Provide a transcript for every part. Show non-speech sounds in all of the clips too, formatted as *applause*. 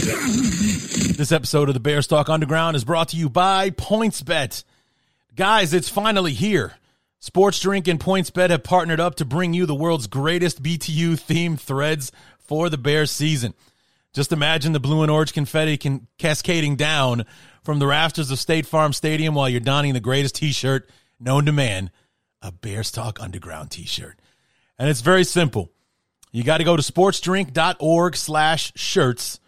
This episode of the Bears Talk Underground is brought to you by PointsBet. Guys, it's finally here. Sports Drink and PointsBet have partnered up to bring you the world's greatest BTU themed threads for the Bears season. Just imagine the blue and orange confetti can cascading down from the rafters of State Farm Stadium while you're donning the greatest t-shirt known to man, a Bears Talk Underground t-shirt. And it's very simple. You got to go to sportsdrink.org slash shirts,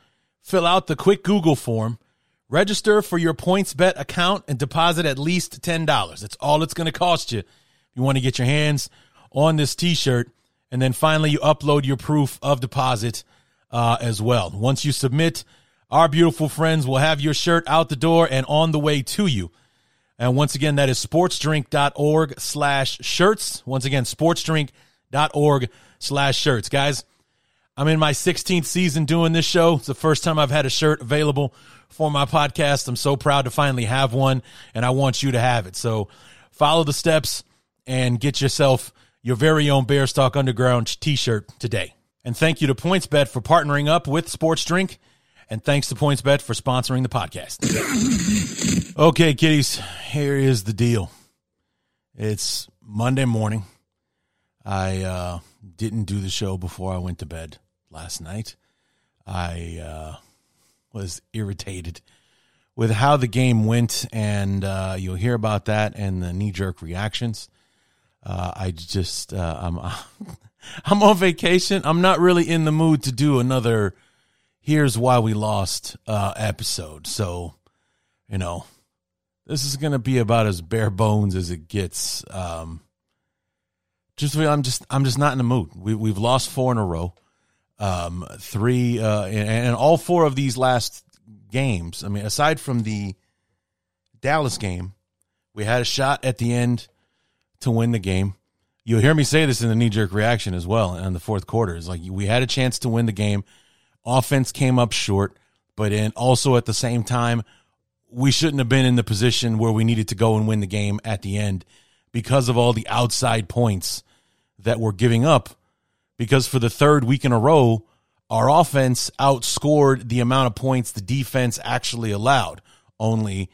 fill out the quick Google form, register for your PointsBet account, and deposit at least $10. That's all it's going to cost you. You want to get your hands on this t-shirt, and then finally you upload your proof of deposit uh, as well. Once you submit, our beautiful friends will have your shirt out the door and on the way to you. And once again, that is sportsdrink.org slash shirts. Once again, sportsdrink.org slash shirts. Guys, I'm in my 16th season doing this show. It's the first time I've had a shirt available for my podcast. I'm so proud to finally have one, and I want you to have it. So follow the steps and get yourself your very own Bears Talk Underground t-shirt today. And thank you to PointsBet for partnering up with Sports Drink. And thanks to PointsBet for sponsoring the podcast. *coughs* okay, kiddies, here is the deal. It's Monday morning. I uh, didn't do the show before I went to bed last night. I uh, was irritated with how the game went, and uh, you'll hear about that and the knee jerk reactions. Uh, I just uh, I'm *laughs* I'm on vacation. I'm not really in the mood to do another here's why we lost uh, episode. So, you know, this is going to be about as bare bones as it gets. Um, just I'm just I'm just not in the mood. We we've lost four in a row. Um, three uh, and, and all four of these last games. I mean, aside from the Dallas game, we had a shot at the end to win the game. You'll hear me say this in the knee jerk reaction as well in the fourth quarter. It's like we had a chance to win the game. Offense came up short, but in also at the same time, we shouldn't have been in the position where we needed to go and win the game at the end because of all the outside points that we're giving up. Because for the third week in a row, our offense outscored the amount of points the defense actually allowed. Only,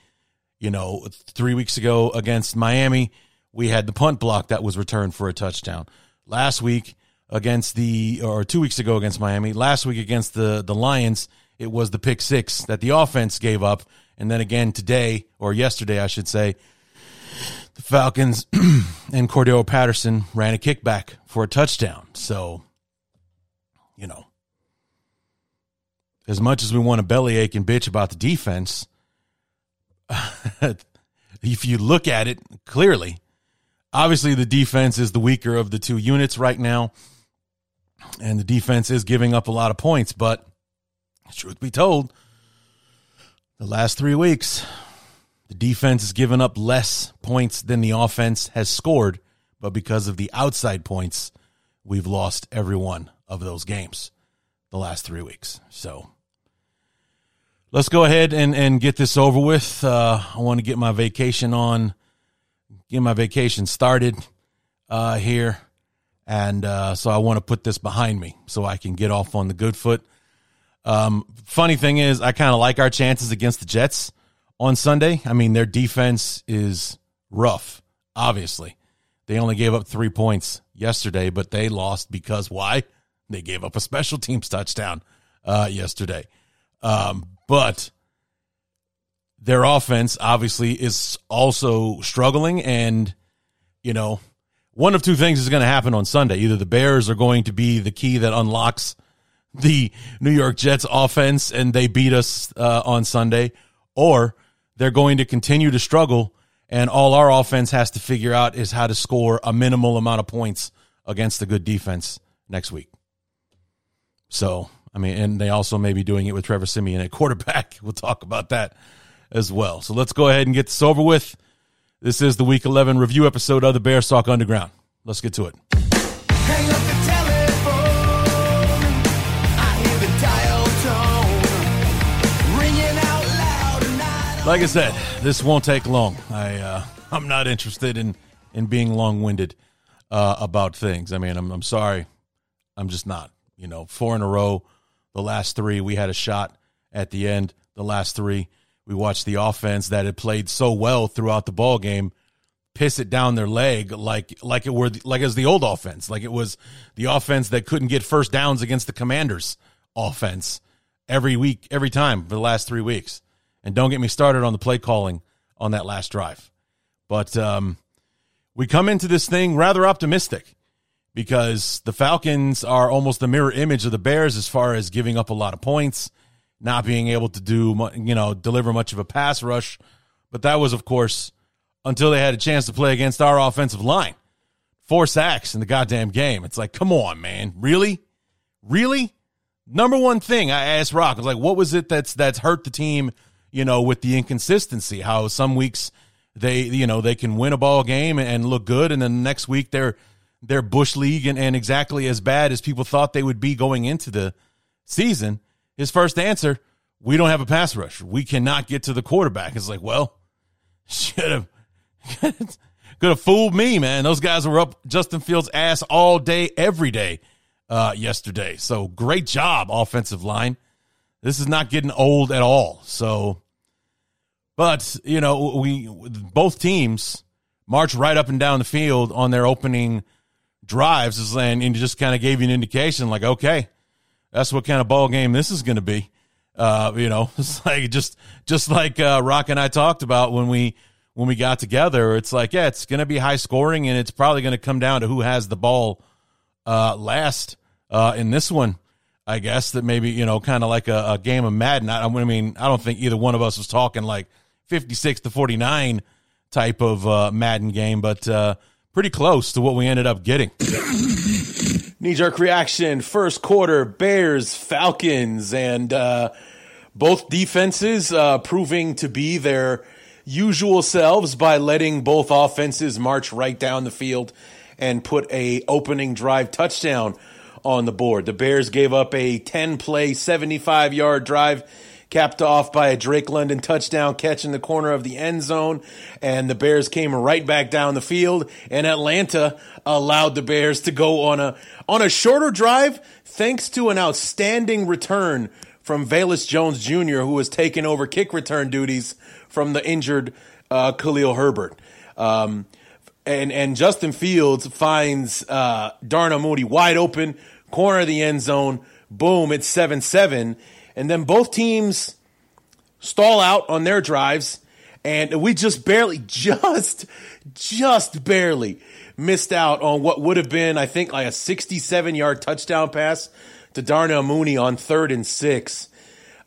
you know, three weeks ago against Miami, we had the punt block that was returned for a touchdown. Last week against the, or two weeks ago against Miami, last week against the, the Lions, it was the pick six that the offense gave up. And then again today, or yesterday, I should say, the Falcons *clears throat* and Cordarrelle Patterson ran a kickback for a touchdown. So, you know, as much as we want to bellyache and bitch about the defense, *laughs* if you look at it clearly, obviously the defense is the weaker of the two units right now. And the defense is giving up a lot of points. But truth be told, the last three weeks, the defense has given up less points than the offense has scored, but because of the outside points, we've lost every one of those games the last three weeks. So let's go ahead and, and get this over with. Uh, I want to get my vacation on, get my vacation started uh, here. And uh, so I want to put this behind me so I can get off on the good foot. Um, funny thing is, I kind of like our chances against the Jets on Sunday. I mean, their defense is rough, obviously. They only gave up three points yesterday, but they lost because why? They gave up a special teams touchdown uh, yesterday. Um, but their offense obviously is also struggling. And, you know, one of two things is going to happen on Sunday. Either the Bears are going to be the key that unlocks the New York Jets offense and they beat us uh, on Sunday, or they're going to continue to struggle, and all our offense has to figure out is how to score a minimal amount of points against a good defense next week. So I mean, and they also may be doing it with Trevor Siemian at quarterback. *laughs* We'll talk about that as well. So let's go ahead and get this over with. This is the Week 11 review episode of the Bears Talk Underground. Let's get to it. Like I said, this won't take long. I uh, *laughs* I'm not interested in in being long winded uh, about things. I mean, I'm I'm sorry, I'm just not. You know, four in a row. The last three, we had a shot at the end. The last three, we watched the offense that had played so well throughout the ball game piss it down their leg like like it were like as the old offense, like it was the offense that couldn't get first downs against the Commanders offense every week, every time for the last three weeks. And don't get me started on the play calling on that last drive. But um, we come into this thing rather optimistic because the Falcons are almost the mirror image of the Bears as far as giving up a lot of points, not being able to do you know deliver much of a pass rush. But that was, of course, until they had a chance to play against our offensive line. Four sacks in the goddamn game. It's like, come on, man, really, really. Number one thing I asked Rock I was like, what was it that's that's hurt the team? You know, with the inconsistency, how some weeks they you know they can win a ball game and look good, and then the next week they're they're bush league and, and exactly as bad as people thought they would be going into the season. His first answer, we don't have a pass rush. We cannot get to the quarterback. It's like, well, *laughs* should have *laughs* could have fooled me, man. Those guys were up Justin Fields' ass all day, every day uh, yesterday. So great job, offensive line. This is not getting old at all. So, but you know, we both teams march right up and down the field on their opening drives, and, and just kind of gave you an indication, like, okay, that's what kind of ball game this is going to be. Uh, you know, *laughs* it's like just just like uh, Rock and I talked about when we when we got together. It's like, yeah, it's going to be high scoring, and it's probably going to come down to who has the ball uh, last uh, in this one. I guess that maybe you know, kind of like a, a game of Madden. I, I mean, I don't think either one of us was talking like fifty six to forty nine type of uh, Madden game, but uh, pretty close to what we ended up getting. *coughs* Knee jerk reaction, first quarter, Bears, Falcons, and uh, both defenses uh, proving to be their usual selves by letting both offenses march right down the field and put a opening drive touchdown on the board. The Bears gave up a 10 play, 75 yard drive capped off by a Drake London touchdown catch in the corner of the end zone. And the Bears came right back down the field and Atlanta allowed the Bears to go on a, on a shorter drive thanks to an outstanding return from Velus Jones Jr., who was taking over kick return duties from the injured uh, Khalil Herbert. Um, and and Justin Fields finds uh, Darnell Mooney wide open, corner of the end zone. Boom! It's seven seven, and then both teams stall out on their drives, and we just barely, *laughs* just, just barely missed out on what would have been, I think, like a sixty-seven yard touchdown pass to Darnell Mooney on third and six.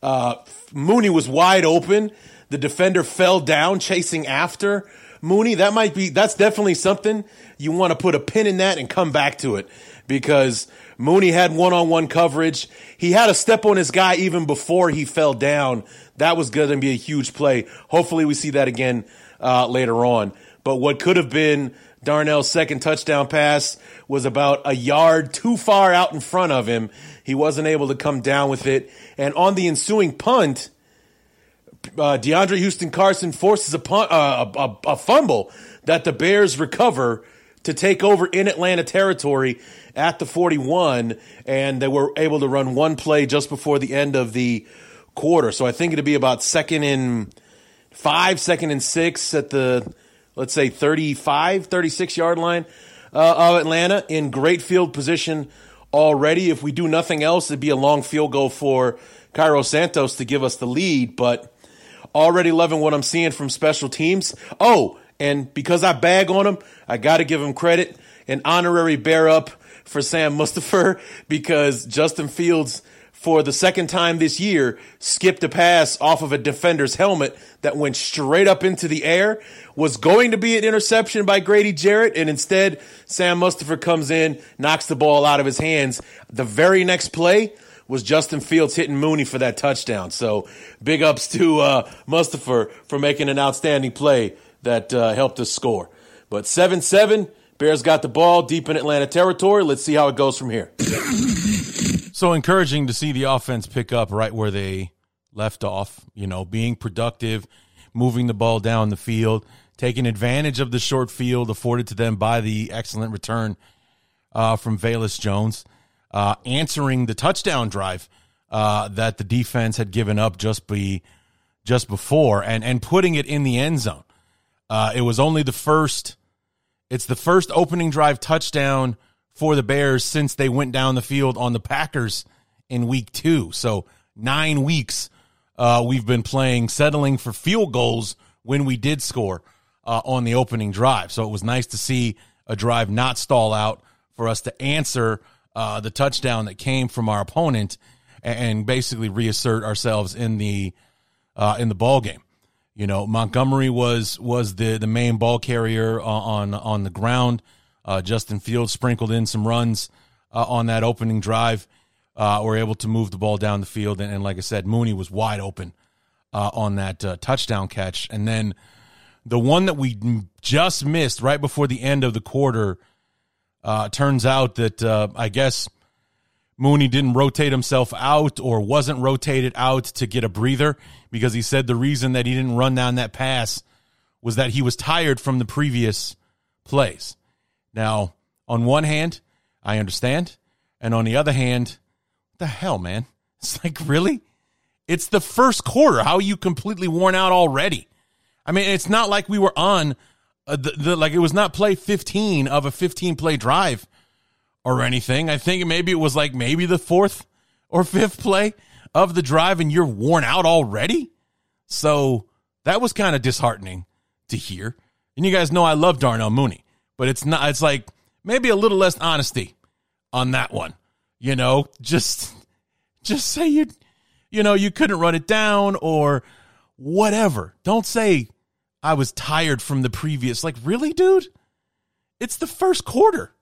Uh, Mooney was wide open. The defender fell down chasing after Mooney. That might be, that's definitely something you want to put a pin in that and come back to it because Mooney had one on one coverage. He had a step on his guy even before he fell down. That was going to be a huge play. Hopefully we see that again uh, later on. But what could have been Darnell's second touchdown pass was about a yard too far out in front of him. He wasn't able to come down with it. And on the ensuing punt, uh, DeAndre Houston Carson forces a, punt, uh, a, a, a fumble that the Bears recover to take over in Atlanta territory at the 41, and they were able to run one play just before the end of the quarter. So I think it'd be about second and five, second and six at the, let's say, 35, 36 yard line uh, of Atlanta in great field position already. If we do nothing else, it'd be a long field goal for Cairo Santos to give us the lead, but already loving what I'm seeing from special teams. Oh, and because I bag on him, I got to give him credit. An honorary bear up for Sam Mustipher *laughs* because Justin Fields, for the second time this year, skipped a pass off of a defender's helmet that went straight up into the air. Was going to be an interception by Grady Jarrett, and instead, Sam Mustipher comes in, knocks the ball out of his hands. The very next play was Justin Fields hitting Mooney for that touchdown. So big ups to uh, Mustipher for making an outstanding play that uh, helped us score. But 7 7, Bears got the ball deep in Atlanta territory. Let's see how it goes from here. *coughs* So encouraging to see the offense pick up right where they left off, you know, being productive, moving the ball down the field, taking advantage of the short field afforded to them by the excellent return uh, from Velus Jones, uh, answering the touchdown drive uh, that the defense had given up just be just before, and and putting it in the end zone. Uh, it was only the first. It's the first opening drive touchdown for the Bears since they went down the field on the Packers in week two. So nine weeks uh, we've been playing, settling for field goals when we did score uh, on the opening drive. So it was nice to see a drive not stall out for us to answer uh, the touchdown that came from our opponent and basically reassert ourselves in the uh, in the ball game. You know, Montgomery was was the the main ball carrier on on the ground. Uh, Justin Fields sprinkled in some runs uh, on that opening drive. Uh, were able to move the ball down the field, and, and like I said, Mooney was wide open uh, on that uh, touchdown catch. And then the one that we just missed right before the end of the quarter uh, turns out that I guess Mooney didn't rotate himself out or wasn't rotated out to get a breather because he said the reason that he didn't run down that pass was that he was tired from the previous plays. Now, on one hand, I understand. And on the other hand, the hell, man? *laughs* It's like, really? It's the first quarter. How are you completely worn out already? I mean, it's not like we were on uh, the, the, like it was not play 15 of a 15 play drive or anything. I think maybe it was like maybe the fourth or fifth play of the drive and you're worn out already. So that was kind of disheartening to hear. And you guys know I love Darnell Mooney but it's not. It's like maybe a little less honesty on that one. You know, just *laughs* just say you, you know, you couldn't run it down or whatever. Don't say I was tired from the previous. Like, really, dude? It's the first quarter.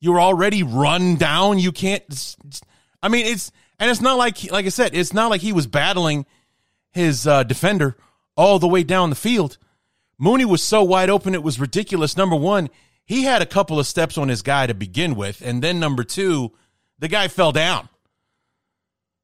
You're already run down. You can't. I mean, it's and it's not like like I said, it's not like he was battling his uh, defender all the way down the field. Mooney was so wide open, it was ridiculous. Number one, he had a couple of steps on his guy to begin with. And then number two, the guy fell down.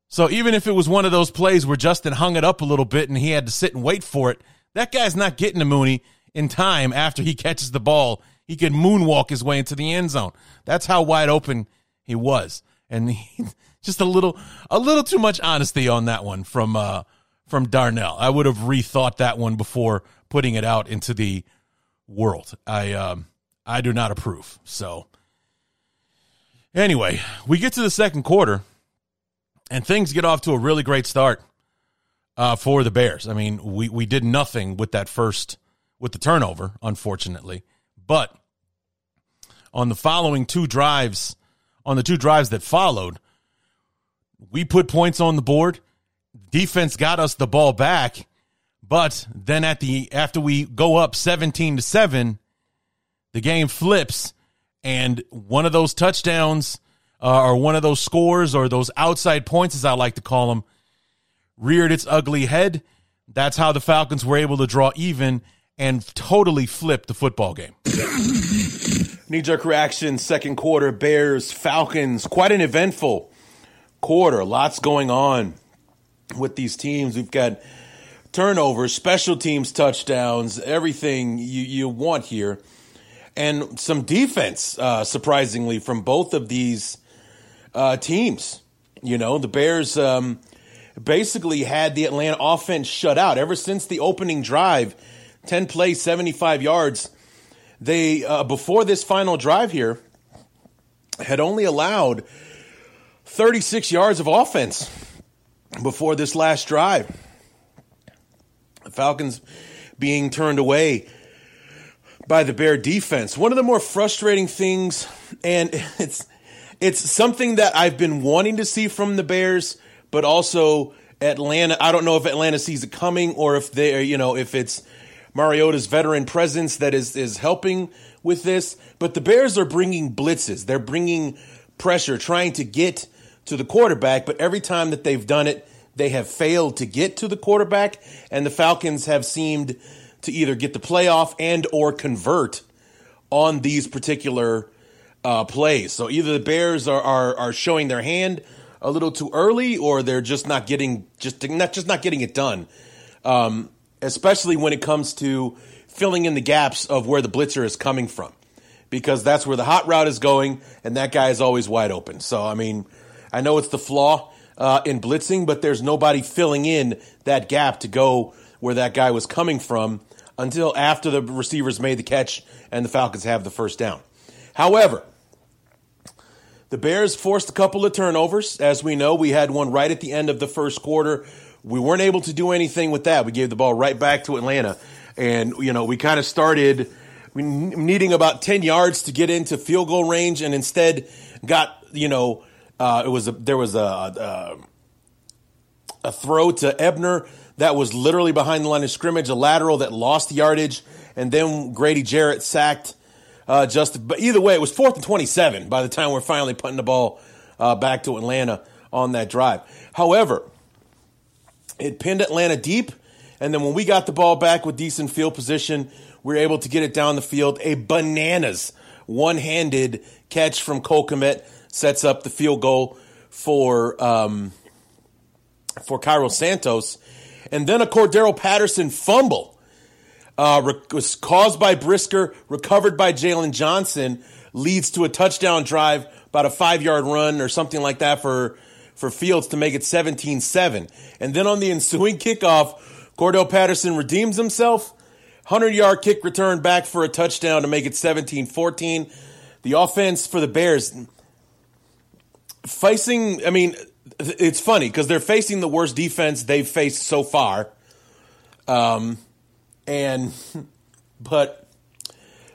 So even if it was one of those plays where Justin hung it up a little bit and he had to sit and wait for it, that guy's not getting to Mooney in time after he catches the ball. He could moonwalk his way into the end zone. That's how wide open he was. And he, *laughs* just a little a little too much honesty on that one from uh from Darnell. I would have rethought that one before putting it out into the world. I um, I do not approve. So anyway, we get to the second quarter, and things get off to a really great start uh, for the Bears. I mean, we we did nothing with that first with the turnover, unfortunately, but on the following two drives, on the two drives that followed, we put points on the board. Defense got us the ball back but then at the after we go up 17 to 7, the game flips and one of those touchdowns uh, or one of those scores or those outside points as I like to call them reared its ugly head. That's how the Falcons were able to draw even and totally flip the football game. *clears throat* Knee jerk reaction, second quarter, Bears, Falcons. Quite an eventful quarter. Lots going on with these teams. We've got turnovers, special teams touchdowns, everything you, you want here. And some defense, uh, surprisingly, from both of these uh, teams. You know, the Bears um, basically had the Atlanta offense shut out ever since the opening drive, 10 plays, 75 yards. They, uh, before this final drive here, had only allowed 36 yards of offense before this last drive. The Falcons being turned away by the Bear defense. One of the more frustrating things, and *laughs* it's it's something that I've been wanting to see from the Bears, but also Atlanta. I don't know if Atlanta sees it coming or if they, you know, if it's Mariota's veteran presence that is is helping with this. But the Bears are bringing blitzes. They're bringing pressure, trying to get to the quarterback, but every time that they've done it, they have failed to get to the quarterback, and the Falcons have seemed to either get the playoff and or convert on these particular uh, plays. So either the Bears are, are are showing their hand a little too early, or they're just not getting just not just not getting it done. Um, especially when it comes to filling in the gaps of where the blitzer is coming from, because that's where the hot route is going, and that guy is always wide open. So I mean, I know it's the flaw uh, in blitzing, but there's nobody filling in that gap to go where that guy was coming from until after the receivers made the catch and the Falcons have the first down. However, the Bears forced a couple of turnovers. As we know, we had one right at the end of the first quarter. We weren't able to do anything with that. We gave the ball right back to Atlanta. And, you know, we kind of started needing about 10 yards to get into field goal range and instead got, you know, uh, it was a, there was a, a, a throw to Ebner that was literally behind the line of scrimmage, a lateral that lost yardage, and then Grady Jarrett sacked uh, just. But either way, it was fourth and twenty-seven by the time we're finally putting the ball uh, back to Atlanta on that drive. However, it pinned Atlanta deep, and then when we got the ball back with decent field position, we were able to get it down the field. A bananas one-handed catch from Cole sets up the field goal for um, for Cairo Santos, and then a Cordarrelle Patterson fumble uh, was caused by Brisker, recovered by Jaylon Johnson, leads to a touchdown drive, about a five yard run or something like that for for Fields to make it 17-7. And then on the ensuing kickoff, Cordarrelle Patterson redeems himself. 100 yard kick return back for a touchdown to make it 17 14. The offense for the Bears facing, I mean, it's funny because they're facing the worst defense they've faced so far. Um, and, but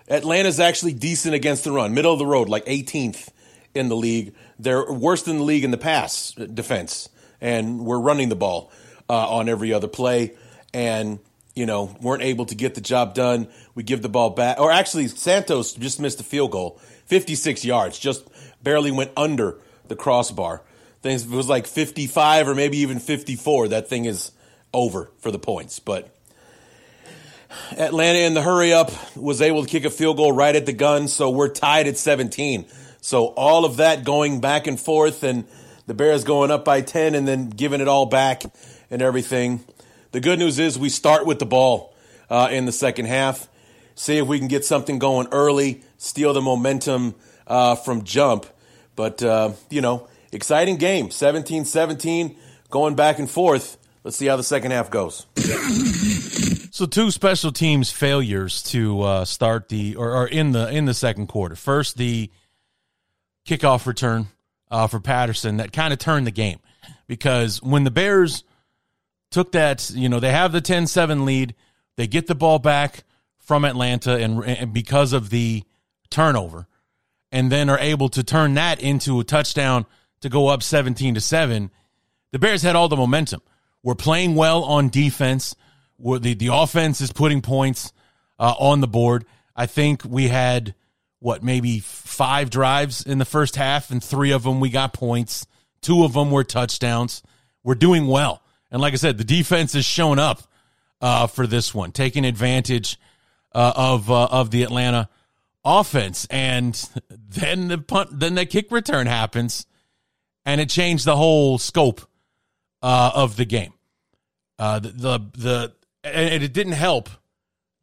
Atlanta's actually decent against the run, middle of the road, like 18th in the league. They're worse than the league in the pass defense, and we're running the ball uh, on every other play. And, you know, weren't able to get the job done. We give the ball back. Or actually, Santos just missed a field goal, 56 yards, just barely went under the crossbar. Things it was like 55 or maybe even 54. That thing is over for the points. But Atlanta in the hurry up was able to kick a field goal right at the gun, so we're tied at 17. So all of that going back and forth, and the Bears going up by 10 and then giving it all back and everything. The good news is we start with the ball uh, in the second half. See if we can get something going early, steal the momentum uh, from jump. But, uh, you know, exciting game 17 17, going back and forth. Let's see how the second half goes. *laughs* So two special teams failures to uh, start the or, or in the in the second quarter. First, the kickoff return uh, for Patterson that kind of turned the game because when the Bears took that, you know, they have the 10-7 lead, they get the ball back from Atlanta and, and because of the turnover and then are able to turn that into a touchdown to go up 17 to 7. The Bears had all the momentum. We're playing well on defense the the offense is putting points uh, on the board. I think we had what maybe five drives in the first half, and three of them we got points. Two of them were touchdowns. We're doing well, and like I said, the defense has shown up uh, for this one, taking advantage uh, of uh, of the Atlanta offense, and then the punt, then the kick return happens, and it changed the whole scope uh, of the game. Uh, the, the the and it didn't help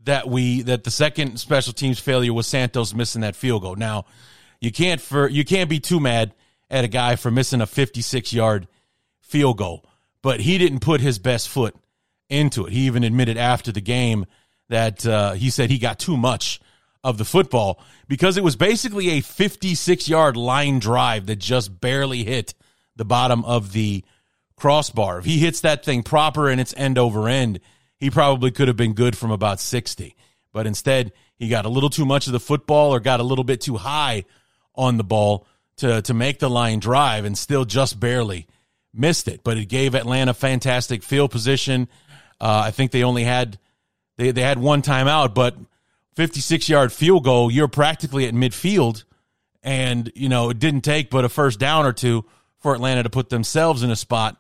that we that the second special teams failure was Santos missing that field goal. Now, you can't for you can't be too mad at a guy for missing a 56 yard field goal, but he didn't put his best foot into it. He even admitted after the game that uh, he said he got too much of the football because it was basically a 56 yard line drive that just barely hit the bottom of the crossbar. If he hits that thing proper and it's end over end, he probably could have been good from about 60. But instead, he got a little too much of the football or got a little bit too high on the ball to, to make the line drive and still just barely missed it. But it gave Atlanta fantastic field position. Uh, I think they only had they, they had one timeout, but 56 yard field goal, you're practically at midfield. And, you know, it didn't take but a first down or two for Atlanta to put themselves in a spot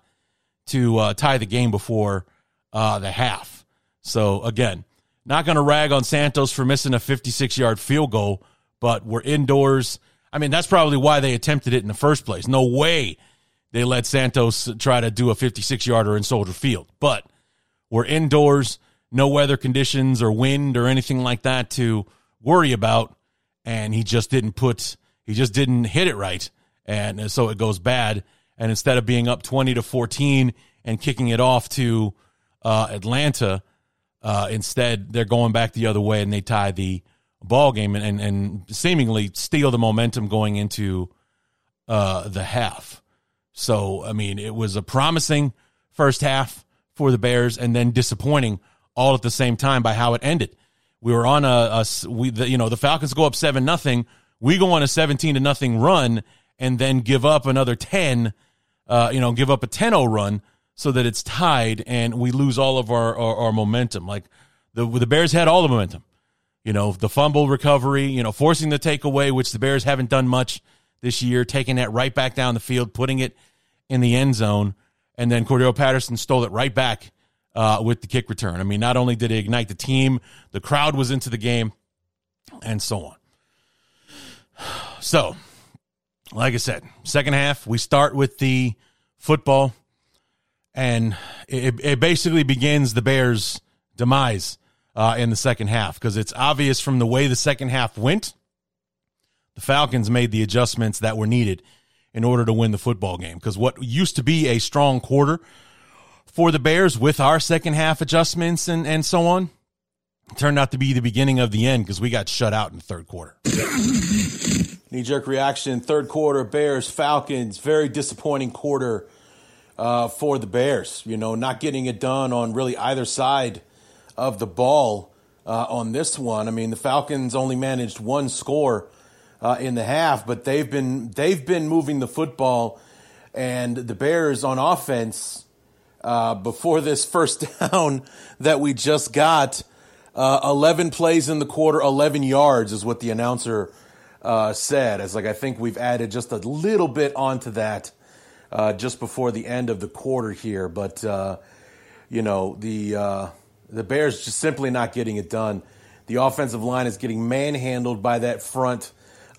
to uh, tie the game before uh, the half. So again, not going to rag on Santos for missing a 56 yard field goal, but we're indoors. I mean, that's probably why they attempted it in the first place. No way they let Santos try to do a 56 yarder in Soldier Field, but we're indoors, no weather conditions or wind or anything like that to worry about. And he just didn't put, he just didn't hit it right. And so it goes bad. And instead of being up 20 to 14 and kicking it off to uh, Atlanta, uh, instead they're going back the other way and they tie the ball game and, and, and seemingly steal the momentum going into uh, the half. So, I mean, it was a promising first half for the Bears and then disappointing all at the same time by how it ended. We were on a, a we, the, you know, the Falcons go up seven nothing. We go on a 17 to nothing run and then give up another 10, uh, you know, give up a 10 0 run so that it's tied and we lose all of our, our, our momentum. Like the, the Bears had all the momentum, you know, the fumble recovery, you know, forcing the takeaway, which the Bears haven't done much this year, taking that right back down the field, putting it in the end zone. And then Cordarrelle Patterson stole it right back uh, with the kick return. I mean, not only did it ignite the team, the crowd was into the game, and so on. *sighs* So, like I said, second half, we start with the football, and it, it basically begins the Bears' demise uh, in the second half because it's obvious from the way the second half went. The Falcons made the adjustments that were needed in order to win the football game because what used to be a strong quarter for the Bears with our second half adjustments and, and so on turned out to be the beginning of the end because we got shut out in the third quarter. Knee jerk reaction, third quarter, Bears, Falcons, very disappointing quarter uh, for the Bears. You know, not getting it done on really either side of the ball uh, on this one. I mean, the Falcons only managed one score uh, in the half, but they've been they've been moving the football, and the Bears on offense uh, before this first *laughs* down that we just got. Uh, 11 plays in the quarter, 11 yards is what the announcer uh, said. As like I think we've added just a little bit onto that uh, just before the end of the quarter here, but uh, you know the uh, the Bears just simply not getting it done. The offensive line is getting manhandled by that front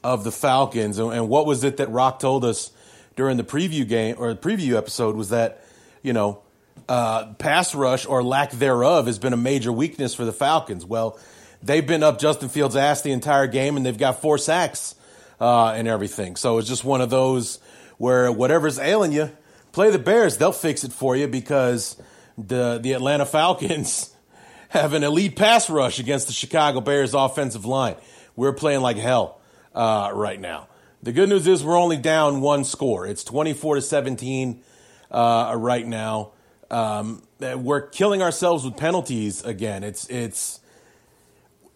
of the Falcons. And, and what was it that Rock told us during the preview game or the preview episode was that you know uh, pass rush or lack thereof has been a major weakness for the Falcons. Well, they've been up Justin Fields' ass the entire game, and they've got four sacks uh, and everything. So it's just one of those where whatever's ailing you, play the Bears. They'll fix it for you because the the Atlanta Falcons *laughs* have an elite pass rush against the Chicago Bears offensive line. We're playing like hell uh, right now. The good news is we're only down one score. It's 24 to 17 uh, right now um, we're killing ourselves with penalties again. It's it's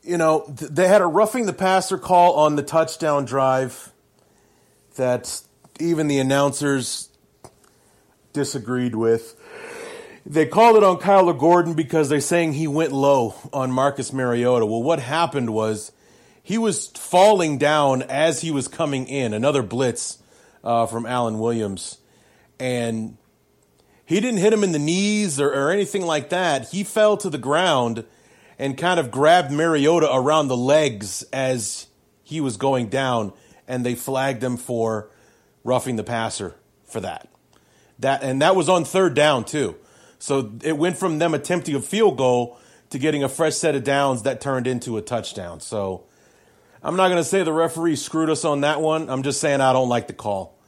you know they had a roughing the passer call on the touchdown drive that even the announcers disagreed with. They called it on Kyler Gordon because they're saying he went low on Marcus Mariota. Well, what happened was he was falling down as he was coming in. Another blitz uh, from Alan Williams, and he didn't hit him in the knees or, or anything like that. He fell to the ground and kind of grabbed Mariota around the legs as he was going down, and they flagged him for roughing the passer for that. That and that was on third down too. So it went from them attempting a field goal to getting a fresh set of downs that turned into a touchdown. So I'm not going to say the referee screwed us on that one. I'm just saying I don't like the call.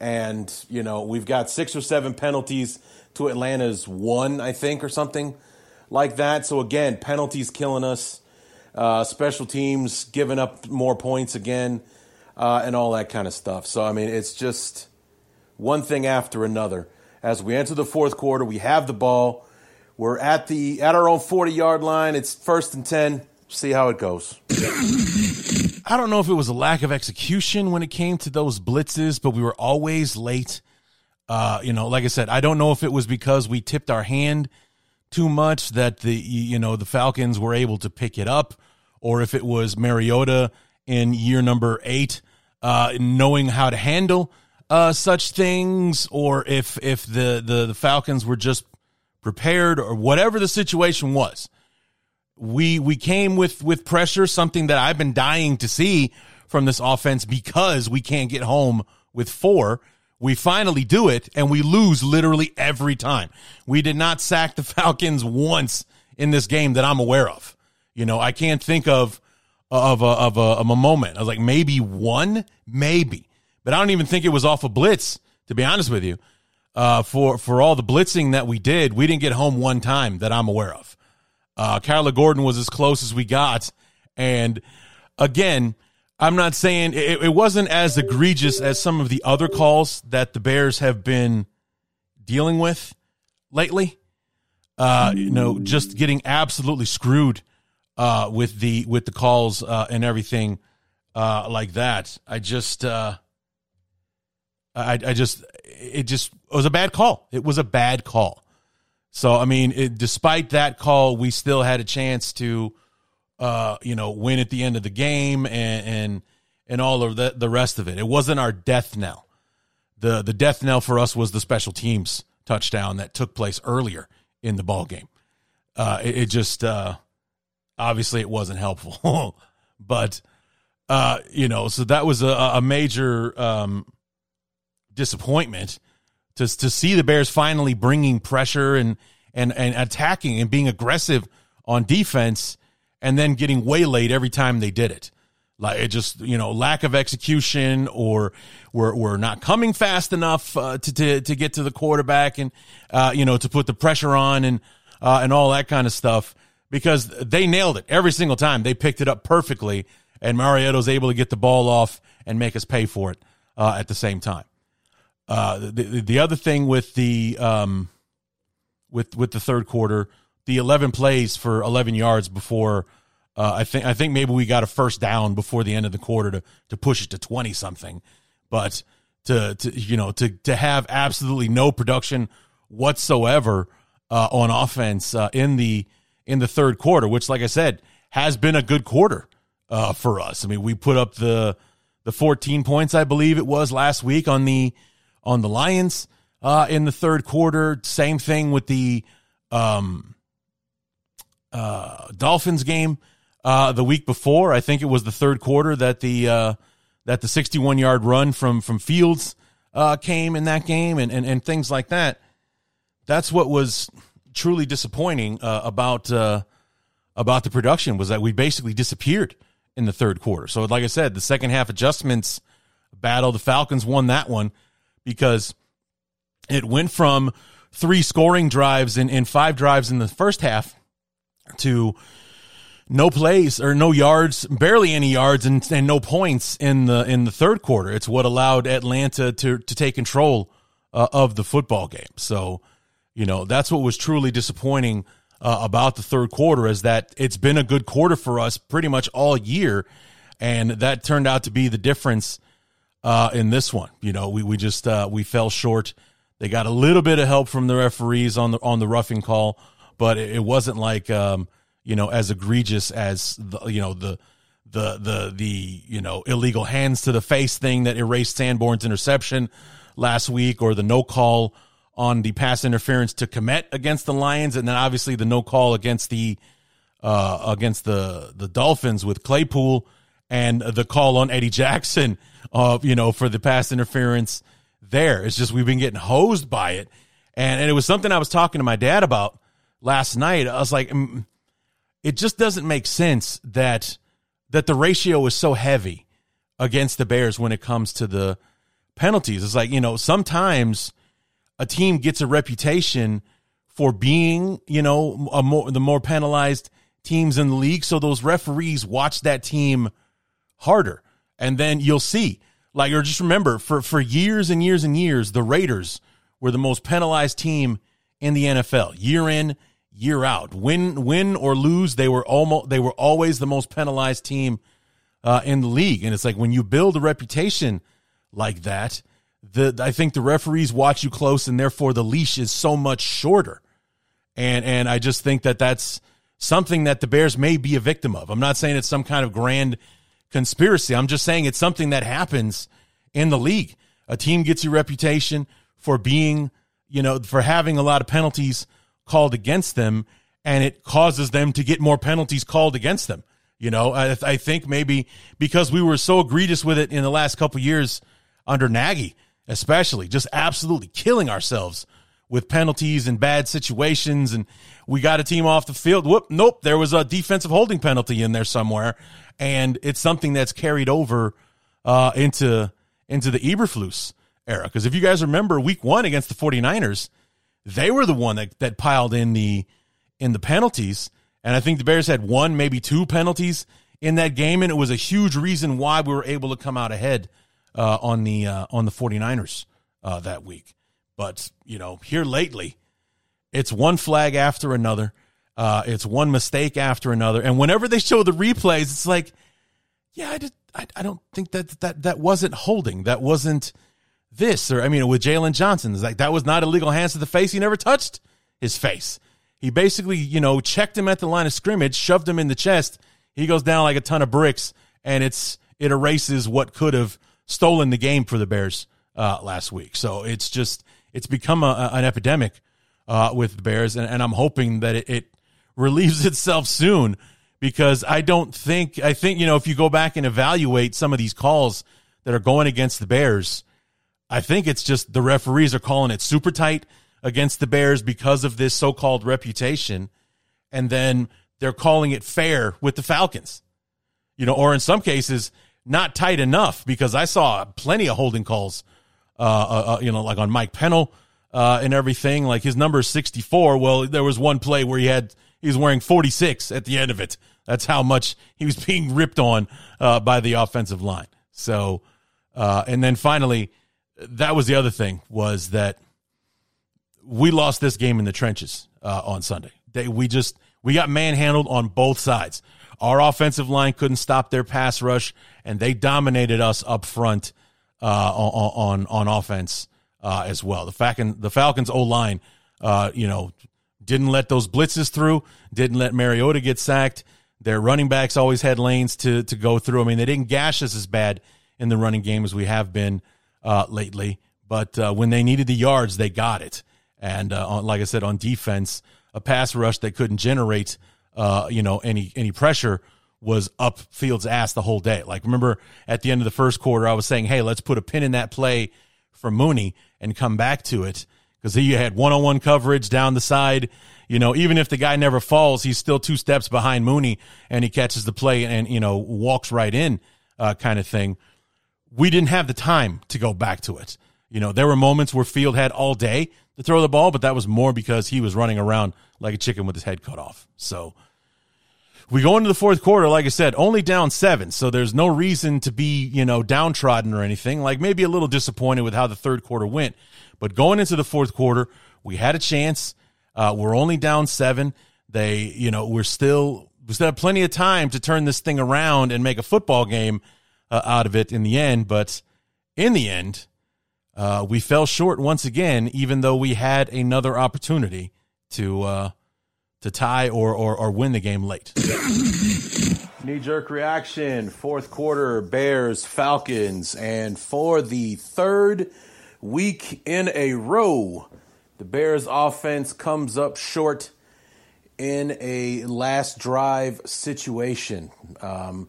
And, you know, we've got six or seven penalties to Atlanta's one, I think, or something like that. So, again, penalties killing us, uh, special teams giving up more points again, uh, and all that kind of stuff. So, I mean, it's just one thing after another. As we enter the fourth quarter, we have the ball. We're at the at our own 40 yard line. It's first and 10. See how it goes. I don't know if it was a lack of execution when it came to those blitzes, but we were always late. Uh, you know, like I said, I don't know if it was because we tipped our hand too much that the you know the Falcons were able to pick it up, or if it was Mariota in year number eight, uh, knowing how to handle uh, such things, or if if the, the the Falcons were just prepared, or whatever the situation was. We we came with with pressure, something that I've been dying to see from this offense because we can't get home with four. We finally do it, and we lose literally every time. We did not sack the *laughs* Falcons once in this game that I'm aware of. You know, I can't think of of a, of a, of a moment. I was like, maybe one, maybe, but I don't even think it was off a blitz. To be honest with you, uh, for for all the blitzing that we did, we didn't get home one time that I'm aware of. Uh, Gordon was as close as we got, and again, I'm not saying it, it wasn't as egregious as some of the other calls that the Bears have been dealing with lately. Uh, you know, just getting absolutely screwed uh, with the with the calls uh, and everything uh, like that. I just, uh, I, I just, it just it was a bad call. It was a bad call. So I mean, it, despite that call, we still had a chance to, uh, you know, win at the end of the game and and and all of the the rest of it. It wasn't our death knell. the The death knell for us was the special teams touchdown that took place earlier in the ball game. Uh, it, it just uh, obviously it wasn't helpful, *laughs* but uh, you know, so that was a, a major um, disappointment to to see the Bears finally bringing pressure and and and attacking and being aggressive on defense, and then getting waylaid every time they did it. Like it just you know lack of execution or we're we're not coming fast enough uh, to, to to get to the quarterback and uh, you know to put the pressure on and uh, and all that kind of stuff because they nailed it every single time. They picked it up perfectly, and Mariota's able to get the ball off and make us pay for it uh, at the same time. Uh, the the other thing with the um, with with the third quarter, the eleven plays for eleven yards before. Uh, I think I think maybe we got a first down before the end of the quarter to to push it to twenty something, but to to you know to to have absolutely no production whatsoever uh, on offense uh, in the in the third quarter, which, like I said, has been a good quarter uh, for us. I mean, we put up the the 14 points, I believe it was last week on the on the Lions uh, in the third quarter. Same thing with the um, uh, Dolphins game uh, the week before. I think it was the third quarter that the uh, that the 61 yard run from from Fields uh, came in that game, and, and and things like that. That's what was truly disappointing uh, about uh, about the production was that we basically disappeared in the third quarter. So, like I said, the second half adjustments battle, the Falcons won that one because it went from three scoring drives in five drives in the first half to no plays or no yards, barely any yards, and, and no points in the in the third quarter. It's what allowed Atlanta to to take control uh, of the football game. So, you know, that's what was truly disappointing uh, about the third quarter is that it's been a good quarter for us pretty much all year, and that turned out to be the difference uh, in this one. You know, we we just uh, we fell short. They got a little bit of help from the referees on the on the roughing call, but it, it wasn't like. Um, you know, as egregious as the, you know, the, the, the, the, you know, illegal hands to the face thing that erased Sanborn's interception last week or the no call on the pass interference to Kmet against the Lions. And then obviously the no call against the, uh, against the, the Dolphins with Claypool and the call on Eddie Jackson, uh, you know, for the pass interference there. It's just, we've been getting hosed by it. And, and it was something I was talking to my dad about last night. I was like, mm, it just doesn't make sense that that the ratio is so heavy against the Bears when it comes to the penalties. It's like, you know, sometimes a team gets a reputation for being, you know, a more the more penalized teams in the league, so those referees watch that team harder. And then you'll see. Like or just remember for for years and years and years the Raiders were the most penalized team in the NFL. Year in, year out. Win, win or lose, they were almost they were always the most penalized team uh, in the league. And it's like when you build a reputation like that, the I think the referees watch you close, and therefore the leash is so much shorter. And and I just think that that's something that the Bears may be a victim of. I'm not saying it's some kind of grand conspiracy. I'm just saying it's something that happens in the league. A team gets a reputation for being, you know, for having a lot of penalties called against them, and it causes them to get more penalties called against them. You know, I, I think maybe because we were so egregious with it in the last couple years under Nagy, especially, just absolutely killing ourselves with penalties and bad situations. And we got a team off the field. Whoop, nope, there was a defensive holding penalty in there somewhere. And it's something that's carried over uh, into into the Eberflus era. Because if you guys remember week one against the 49ers, they were the one that, that piled in the in the penalties. And I think the Bears had one, maybe two penalties in that game. And it was a huge reason why we were able to come out ahead uh, on the uh, on the 49ers uh, that week. But, you know, here lately, it's one flag after another. Uh, it's one mistake after another. And whenever they show the replays, it's like, yeah, I, just, I, I don't think that, that that wasn't holding. That wasn't this. Or, I mean, with Jaylon Johnson, it's like that was not illegal hands to the face. He never touched his face. He basically, you know, checked him at the line of scrimmage, shoved him in the chest. He goes down like a ton of bricks, and it's it erases what could have stolen the game for the Bears uh, last week. So it's just it's become a, an epidemic uh, with the Bears, and, and I'm hoping that it, it *laughs* relieves itself soon because I don't think I think you know if you go back and evaluate some of these calls that are going against the Bears, I think it's just the referees are calling it super tight against the Bears because of this so-called reputation, and then they're calling it fair with the Falcons. You know, or in some cases not tight enough because I saw plenty of holding calls uh, uh, uh, you know, like on Mike Pennel uh, and everything. Like his number is 64. Well, there was one play where he had he was wearing 46 at the end of it. That's how much he was *laughs* being ripped on uh, by the offensive line. So, uh, and then finally, that was the other thing was that we lost this game in the trenches on Sunday. They, we just we got manhandled on both sides. Our offensive line couldn't stop their pass rush, and they dominated us up front uh, on, on offense uh, as well. The Falcon the Falcons O line, uh, you know, didn't let those blitzes through. Didn't let Mariota get sacked. Their running backs always had lanes to to go through. I mean, they didn't gash us as bad in the running game as we have been uh, lately. But uh, when they needed the yards, they got it. And uh, like I said, on defense, a pass rush that couldn't generate, you know, any any pressure was up Fields' ass the whole day. Like, remember at the end of the first quarter, I was saying, hey, let's put a pin in that play for Mooney and come back to it because he had one on one coverage down the side. You know, even if the guy never falls, he's still two steps behind Mooney and he catches the play and, you know, walks right in, uh, kind of thing. We didn't have the time to go back to it. You know, there were moments where Field had all day to throw the ball, but that was more because he was running around like a chicken with his head cut off. So, we go into the fourth quarter, like I said, only down seven. So there's no reason to be, you know, downtrodden or anything. Like maybe a little disappointed with how the third quarter went. But going into the fourth quarter, we had a chance. Uh, we're only down seven. They, you know, we're still, we still have plenty of time to turn this thing around and make a football game uh, out of it in the end. But in the end, uh, we fell short once again, even though we had another opportunity to, uh, to tie or, or, or win the game late. *coughs* Knee jerk reaction, fourth quarter, Bears, Falcons. And for the third week in a row, the Bears offense comes up short in a last drive situation. Um,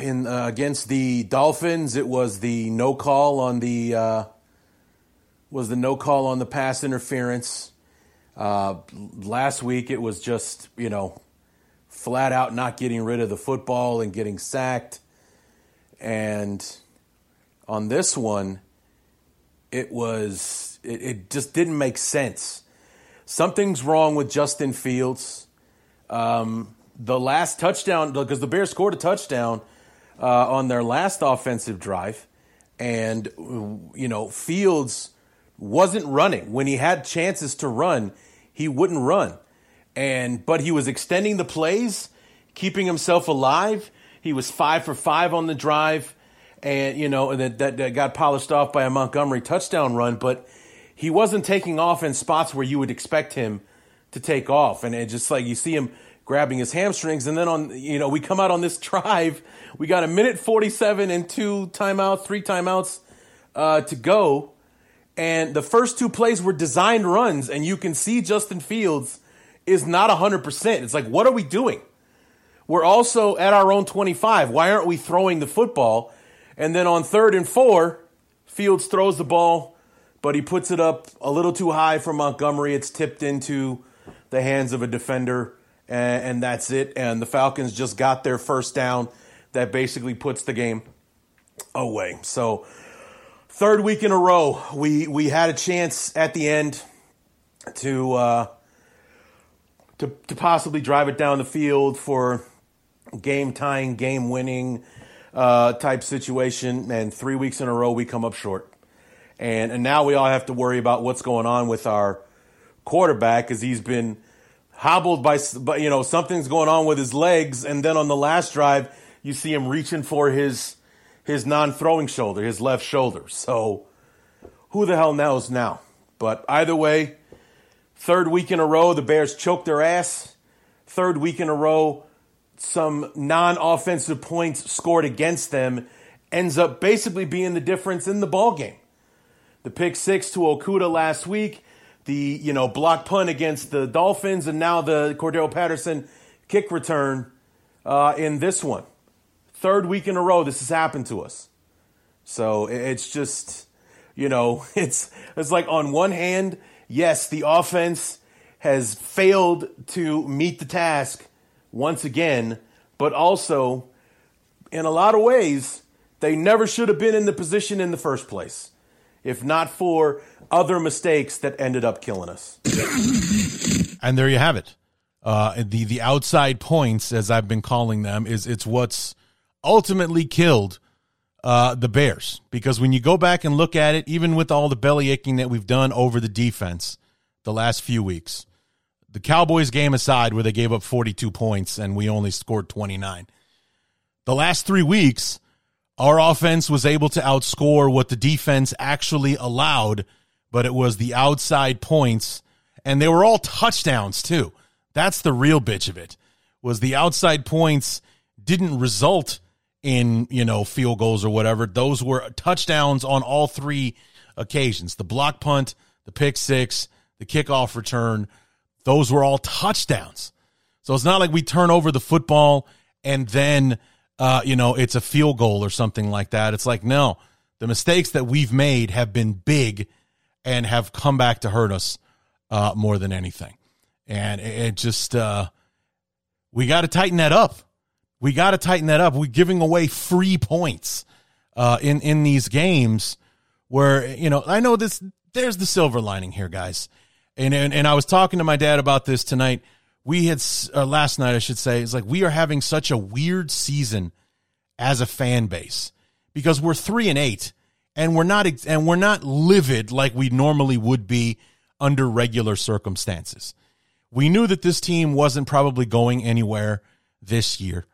in uh, against the Dolphins, it was the no call on the uh, was the no call on the pass interference. Uh, last week it was just, you know, flat out not getting rid of the football and getting sacked. And on this one, it was, it, it just didn't make sense. Something's wrong with Justin Fields. Um, the last touchdown, because the Bears scored a touchdown uh, on their last offensive drive. And, you know, Fields wasn't running. When he had chances to run, he wouldn't run. And but he was extending the plays, keeping himself alive. He was five for five on the drive, and you know, that, that, that got polished off by a Montgomery touchdown run. But he wasn't taking off in spots where you would expect him to take off, and it just like you see him grabbing his hamstrings. And then on, you know, we come out on this *laughs* drive. We got a minute 47 and two timeouts, three timeouts uh, to go. And the first two plays were designed runs. And you can see Justin Fields is not 100%. It's like, what are we doing? We're also at our own 25. Why aren't we throwing the football? And then on third and four, Fields throws the ball, but he puts it up a little too high for Montgomery. It's tipped into the hands of a defender, and, and that's it. And the Falcons just got their first down that basically puts the game away. So, third week in a row, we, we had a chance at the end to, uh, to, to possibly drive it down the field for game tying, game winning uh, type situation. And three weeks in a row, we come up short. And, and now we all have to worry about what's going on with our quarterback because he's been hobbled by, by, you know, something's going on with his legs. And then on the last drive, you see him reaching for his, his non throwing shoulder, his left shoulder. So who the hell knows now? But either way, third week in a row, the Bears choked their ass. Third week in a row, some non offensive points scored against them ends up basically being the difference in the ball game. The pick six to Okudah last week, the you know block punt against the Dolphins, and now the Cordarrelle Patterson kick return uh, in this one. Third week in a row, this has happened to us. So it's just, you know, *laughs* it's it's like on one hand, yes, the offense has failed to meet the task once again, but also in a lot of ways, they never should have been in the position in the first place, if not for other mistakes that ended up killing us. And there you have it. Uh, the the outside points, as I've been calling them, is it's what's ultimately killed uh, the Bears. Because when you go back and look at it, even with all the belly aching that we've done over the defense the last few weeks, the Cowboys game aside, where they gave up 42 points and we only scored 29, the last three weeks, our offense was able to outscore what the defense actually allowed, but it was the outside points, and they were all touchdowns too. That's the real bitch of it. Was the outside points didn't result in, you know, field goals or whatever. Those were touchdowns on all three occasions. The block punt, the pick six, the kickoff return, those were all touchdowns. So it's not like we turn over the football and then uh, you know, it's a field goal or something like that. It's like, no, the mistakes that we've made have been big and have come back to hurt us uh, more than anything. And it, it just, uh, we got to tighten that up. We got to tighten that up. We're giving away free points uh, in in these games where you know I know this. There's the silver lining here, guys. And and, and I was talking to my dad about this tonight we had uh, last night, I should say, it's like we are having such a weird season as a fan base because we're three and eight, and we're not and we're not livid like we normally would be under regular circumstances. We knew that this team wasn't probably going anywhere this year.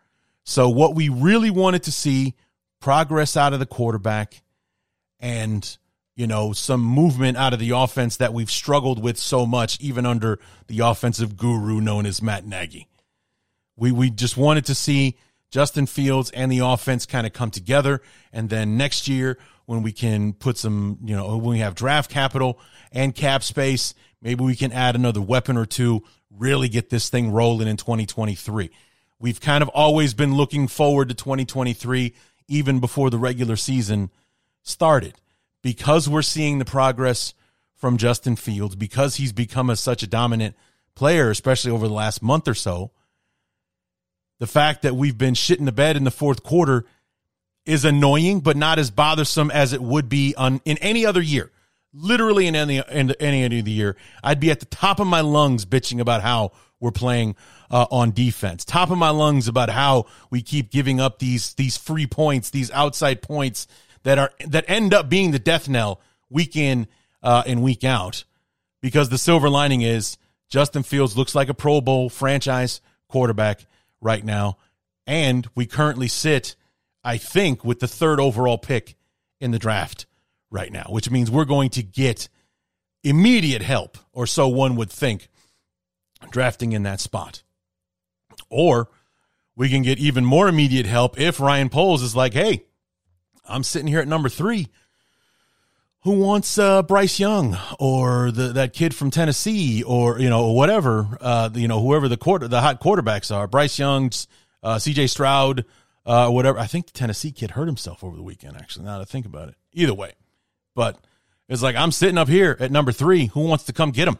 So what we really wanted to see progress out of the quarterback and you know, some movement out of the offense that we've struggled with so much, even under the offensive guru known as Matt Nagy. We we just wanted to see Justin Fields and the offense kind of come together, and then next year when we can put some, you know, when we have draft capital and cap space, maybe we can add another weapon or two, really get this thing rolling in 2023. We've kind of always been looking forward to 2023 even before the regular season started because we're seeing the progress from Justin Fields, because he's become a, such a dominant player, especially over the last month or so, the fact that we've been shit in the bed in the fourth quarter is annoying, but not as bothersome as it would be on in any other year. Literally in any in any end of the year, I'd be at the top of my lungs bitching about how we're playing uh, on defense. Top of my lungs about how we keep giving up these these free points, these outside points that are that end up being the death knell week in uh, and week out. Because the silver lining is Justin Fields looks like a Pro Bowl franchise quarterback right now, and we currently sit, I think, with the third overall pick in the draft right now, which means we're going to get immediate help, or so one would think, drafting in that spot. Or we can get even more immediate help if Ryan Poles is like, hey, I'm sitting here at number three. Who wants uh, Bryce Young or the, that kid from Tennessee or you know whatever uh, you know whoever the quarter the hot quarterbacks are Bryce Young's uh, C.J. Stroud uh, whatever I think the Tennessee kid hurt himself over the weekend actually now that I think about it either way but it's like I'm sitting up here at number three who wants to come get him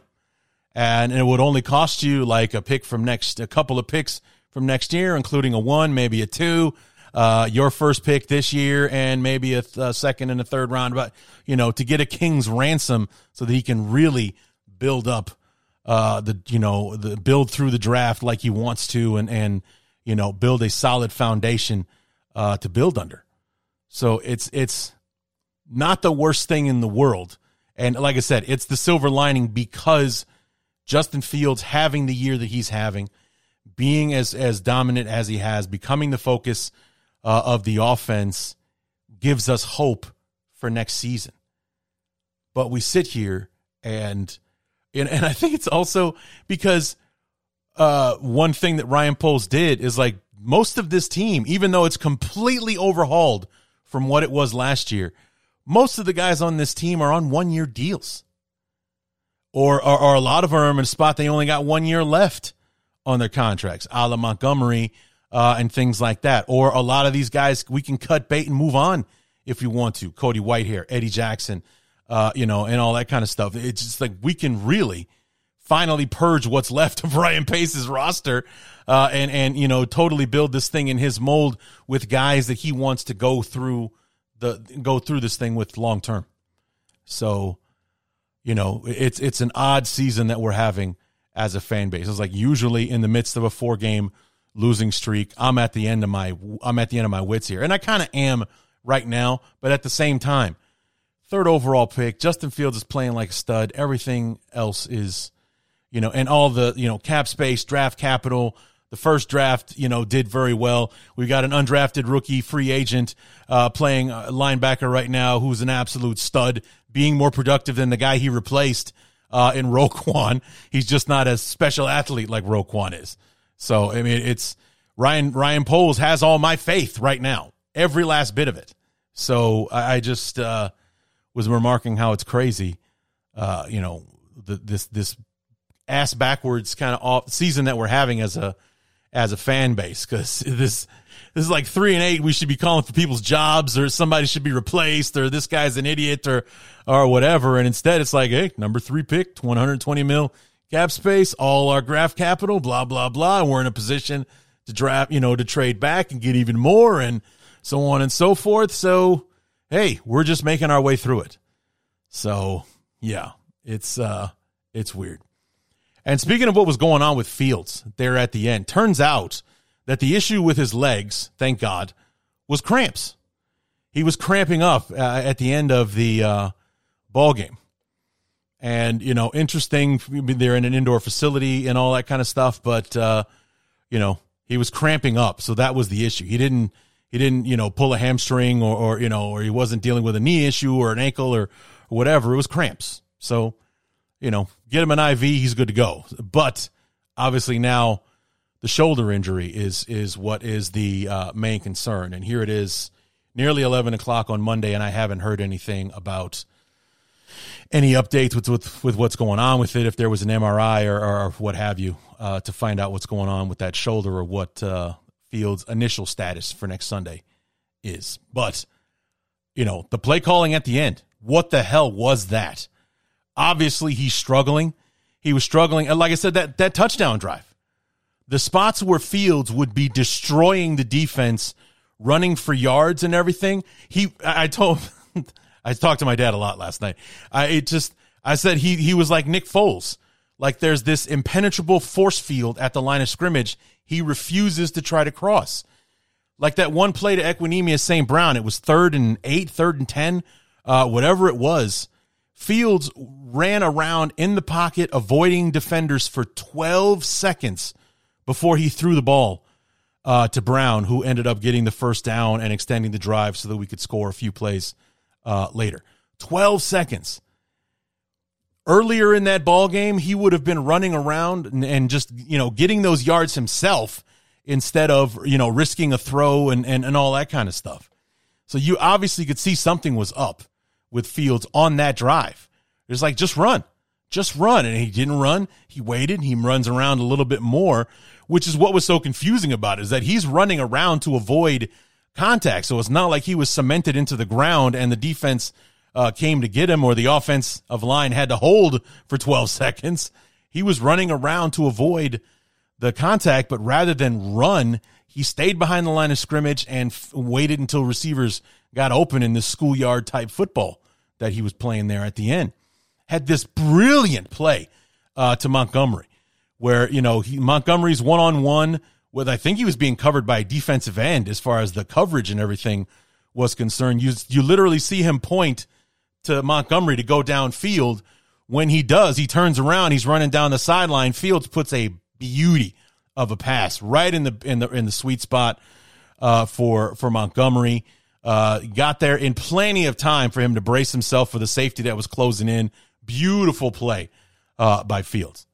and it would only cost you like a pick from next a couple of picks from next year including a one maybe a two uh, your first pick this year and maybe a, th- a second and a third round, but you know, to get a king's ransom so that he can really build up, uh, the, you know, the build through the draft like he wants to and, and, you know, build a solid foundation, uh, to build under. So it's, it's not the worst thing in the world. And like I said, it's the silver lining because Justin Fields having the year that he's having, being as, as dominant as he has, becoming the focus, uh, of the offense gives us hope for next season. But we sit here and and, and I think it's also because uh, one thing that Ryan Poles did is like most of this team, even though it's completely overhauled from what it was last year, most of the guys on this team are on one year deals. Or, or a lot of them are in a spot they only got one year left on their contracts, a la Montgomery uh, and things like that. Or a lot of these guys, we can cut bait and move on if we want to. Cody Whitehair, Eddie Jackson, uh, you know, and all that kind of stuff. It's just like we can really finally purge what's *laughs* left of Ryan Pace's roster, uh, and and you know, totally build this thing in his mold with guys that he wants to go through the go through this thing with long term. So, you know, it's it's an odd season that we're having as a fan base. It's like usually in the midst of a four game losing streak. I'm at the end of my I'm at the end of my wits here, and I kind of am right now. But at the same time, third overall pick, Justin Fields is playing like a stud. Everything else is, you know, and all the you know cap space, draft capital. The first draft, you know, did very well. We got an undrafted rookie free agent uh, playing linebacker right now, who's an absolute stud, being more productive than the guy he replaced uh, in *laughs* Roquan. He's just not a special athlete like Roquan is. So I mean, it's Ryan Ryan Poles has all my faith right now, every last bit of it. So I, I just uh, was remarking how it's crazy, uh, you know, the, this this ass backwards kind of off season that we're having as a as a fan base because *laughs* this this is like three and eight. We should be calling for people's jobs, or somebody should be replaced, or this guy's an idiot, or or whatever. And instead, it's like, hey, number three pick, one hundred twenty mil cap space, all our draft capital, blah, blah, blah. And we're in a position to draft, you know, to trade back and get even more and so on and so forth. So, hey, we're just making our way through it. So, yeah, it's, uh, it's weird. And speaking of what was going on with Fields there at the end, turns out that the issue with his legs, thank God, was cramps. He was cramping up uh, at the end of the uh, ball game and you know interesting they're in an indoor facility and all that kind of stuff but uh you know he was cramping up so that was the issue. He didn't he didn't you know pull a hamstring or, or you know or he wasn't dealing with a knee issue or an ankle or, whatever. It was cramps. So you know get him an iv he's good to go. But obviously now the shoulder injury is is what is the uh, main concern. And here it is nearly 11 o'clock on monday and i haven't heard anything about any updates with, with, with what's going on with it, if there was an MRI or, or what have you, uh, to find out what's going on with that shoulder or what uh, Fields' initial status for next Sunday is. But, you know, the play calling at the end, what the hell was that? Obviously, he's struggling. He was struggling. And like I said, that, that touchdown drive, the spots where Fields would be destroying the defense, running for yards and everything. He, I told, *laughs* I talked to my dad a lot last night. I it just I said he he was like Nick Foles. Like there's this impenetrable force field at the line of scrimmage. He refuses to try to cross. Like that one play to Equanimeous St. Brown, it was third and eight, third and ten, uh, whatever it was. Fields ran around in the pocket, avoiding defenders for 12 seconds before he threw the ball uh, to Brown, who ended up getting the first down and extending the drive so that we could score a few plays uh, later. 12 seconds. Earlier in that ball game, he would have been running around and, and just, you know, getting those yards himself instead of, you know, risking a throw and, and, and all that kind of stuff. So you obviously could see something was up with Fields on that drive. It's like, just run, just run. And he didn't run. He waited. He runs around a little bit more, which is what was so confusing about it, is that he's running around to avoid contact. So it's not like he was cemented into the ground and the defense uh, came to get him or the offense of line had to hold for 12 *laughs* seconds. He was running around to avoid the contact, but rather than run, he stayed behind the line of scrimmage and f- waited until receivers got open in this schoolyard type football that he was playing there at the end. Had this brilliant play uh, to Montgomery, where you know he, Montgomery's one on one with I think he was being covered by a defensive end as far as the coverage and everything was concerned. You you literally see him point to Montgomery to go downfield. When he does, he turns around, he's running down the sideline. Fields puts a beauty of a pass right in the in the in the sweet spot uh, for for Montgomery. Uh, got there in plenty of time for him to brace himself for the safety that was closing in. Beautiful play uh, by Fields,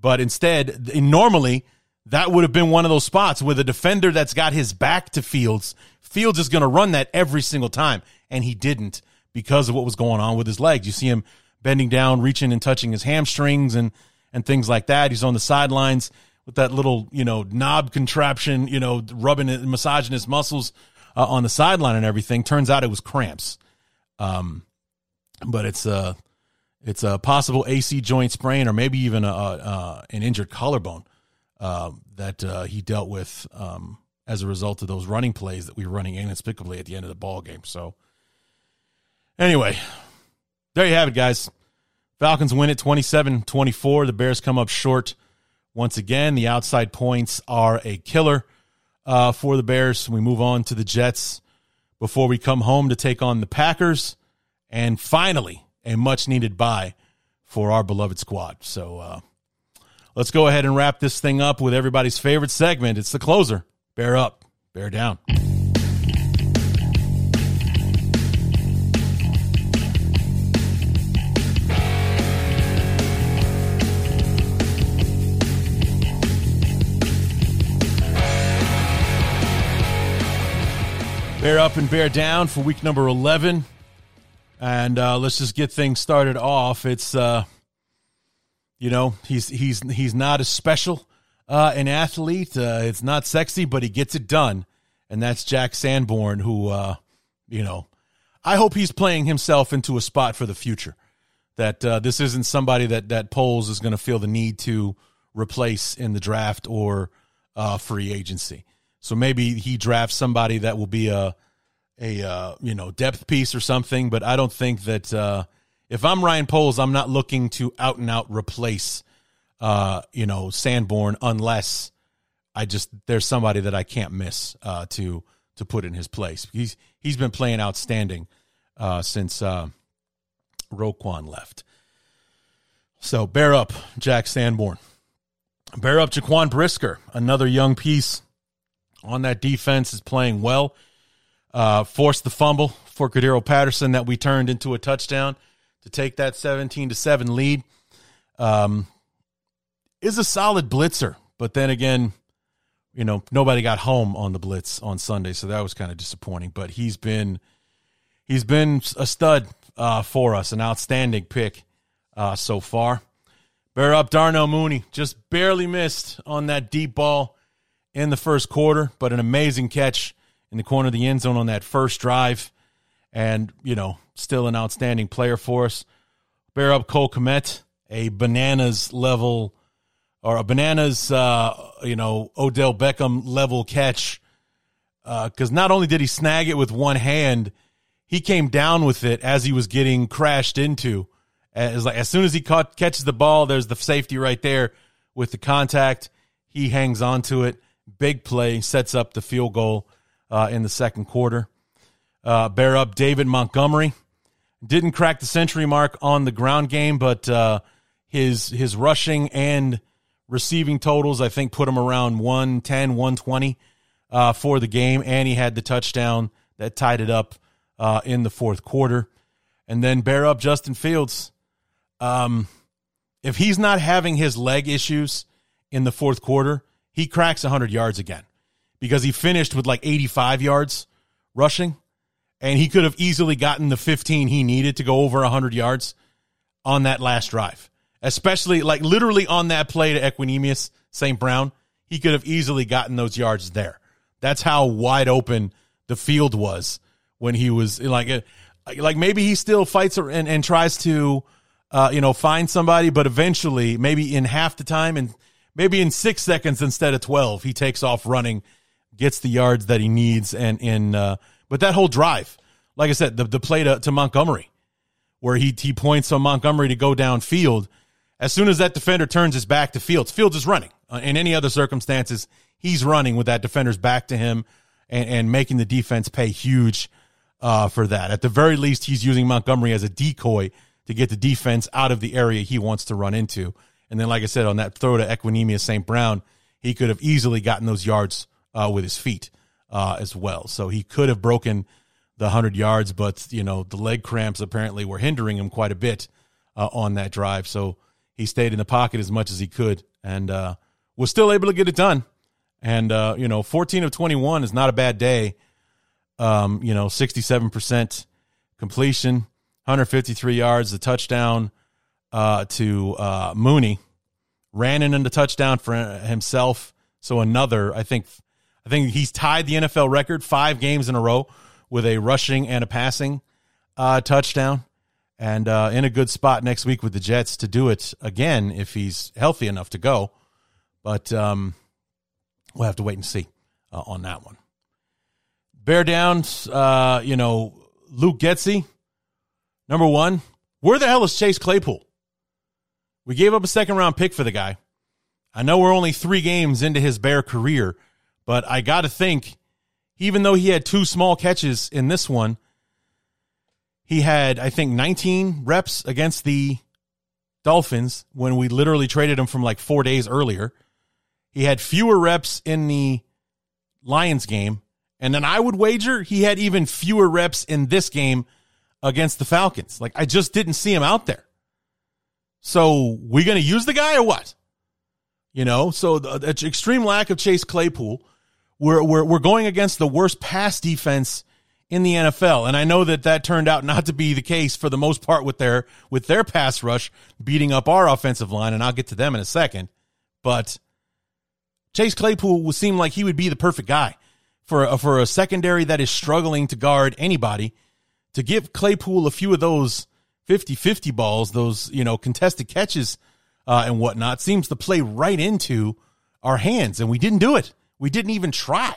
but instead, normally that would have been one of those spots with a defender that's got his back to Fields. Fields is going to run that every single time, and he didn't because of what was going on with his legs. You see him bending down, reaching and touching his hamstrings and and things like that. He's on the sidelines with that little, you know, knob contraption, you know, rubbing and massaging his muscles uh, on the sideline and everything. Turns out it was cramps. Um, but it's a it's a possible AC joint sprain or maybe even a, a an injured collarbone uh, that uh, he dealt with um, as a result of those running plays that we were running inexplicably at the end of the ball game. So Anyway, there you have it, guys. Falcons win it 27 24. The Bears come up short once again. The outside points are a killer uh, for the Bears. We move on to the Jets before we come home to take on the Packers. And finally, a much needed bye for our beloved squad. So uh, let's go ahead and wrap this thing up with everybody's favorite segment. It's the closer. Bear up, bear down. Bear up and bear down for week number 11. And uh, let's just get things started off. It's, uh, you know, he's he's he's not as special uh, an athlete. Uh, it's not sexy, but he gets it done. And that's Jack Sanborn, who, uh, you know, I hope he's playing himself into a spot for the future. That uh, this isn't somebody that that Poles is going to feel the need to replace in the draft or uh, free agency. So maybe he drafts somebody that will be a a uh, you know depth piece or something. But I don't think that if I'm Ryan Poles, I'm not looking to out and out replace uh, you know Sanborn unless I just there's somebody that I can't miss uh, to to put in his place. He's he's been playing outstanding uh, since uh, Roquan left. So bear up, Jack Sanborn. Bear up, Jaquan Brisker, another young piece on that defense is playing well. Uh, forced the fumble for Cordarrelle Patterson that we turned into a touchdown to take that 17 to 7 lead. Um, is a solid blitzer, but then again, you know, nobody got home on the blitz on Sunday, so that was kind of disappointing. But he's been he's been a stud uh, for us, an outstanding pick uh, so far. Bear up, Darnell Mooney just barely missed on that deep ball in the first quarter, but an amazing catch in the corner of the end zone on that first drive. And, you know, still an outstanding player for us. Bear up Cole Kmet, a bananas level or a bananas, uh, you know, Odell Beckham level catch. Because uh, not only did he snag it with one hand, he came down with it as he was getting crashed into. As like as soon as he caught, catches the ball, there's the safety right there with the contact. He hangs on to it big play sets up the field goal uh, in the second quarter. Uh, bear up David Montgomery. Didn't crack the century mark on the ground game, but uh, his his rushing and receiving totals, I think, put him around 110, 120 uh, for the game. And he had the touchdown that tied it up uh, in the fourth quarter. And then bear up Justin Fields. Um, if he's not having his leg issues in the fourth quarter, he cracks 100 yards again because he finished with like 85 yards rushing and he could have easily gotten the 15 he needed to go over 100 yards on that last drive. Especially like literally on that play to Equanimeous St. Brown, he could have easily gotten those yards there. That's how wide open the field was when he was like uh, like maybe he still fights and, and tries to uh, you know find somebody, but eventually maybe in half the time and maybe in six seconds instead of twelve, he takes off running, gets the yards that he needs, and in uh, but that whole drive, like I said, the the play to, to Montgomery, where he he points on Montgomery to go downfield. As soon as that defender turns his back to Fields, Fields is running. Uh, in any other circumstances, he's running with that defender's back to him and, and making the defense pay huge uh, for that. At the very least, he's using Montgomery as a decoy to get the defense out of the area he wants to run into. And then, like I said, on that throw to Equanimeous St. Brown, he could have easily gotten those yards uh, with his feet uh, as well. So he could have broken the 100 yards, but, you know, the leg cramps apparently were hindering him quite a bit uh, on that drive. So he stayed in the pocket as much as he could and uh, was still able to get it done. And, uh, you know, 14 of 21 is not a bad day. Um, you know, 67% completion, 153 yards, the touchdown uh, to uh, Mooney. Ran in the touchdown for himself. So another, I think, I think he's tied the NFL record five games in a row with a rushing and a passing uh, touchdown, and uh, in a good spot next week with the Jets to do it again if he's healthy enough to go. But um, we'll have to wait and see uh, on that one. Bear Downs, uh, you know, Luke Getsy, number one. Where the hell is Chase Claypool? We gave up a second round pick for the guy. I know we're only three games into his Bear career, but I got to think, even though he had two small catches in this one, he had, I think, 19 reps against the Dolphins when we literally traded him from like four days earlier. He had fewer reps in the Lions game. And then I would wager he had even fewer reps in this game against the Falcons. Like, I just didn't see him out there. So, we going to use the guy or what? You know, so the, the extreme lack of Chase Claypool. We're, we're, we're going against the worst pass defense in the NFL. And I know that that turned out not to be the case for the most part with their, with their pass rush beating up our offensive line. And I'll get to them in a second. But Chase Claypool would seem like he would be the perfect guy for a, for a secondary that is struggling to guard anybody to give Claypool a few of those 50-50 balls, those, you know, contested catches uh, and whatnot seems to play right into our hands. And we didn't do it. We didn't even try.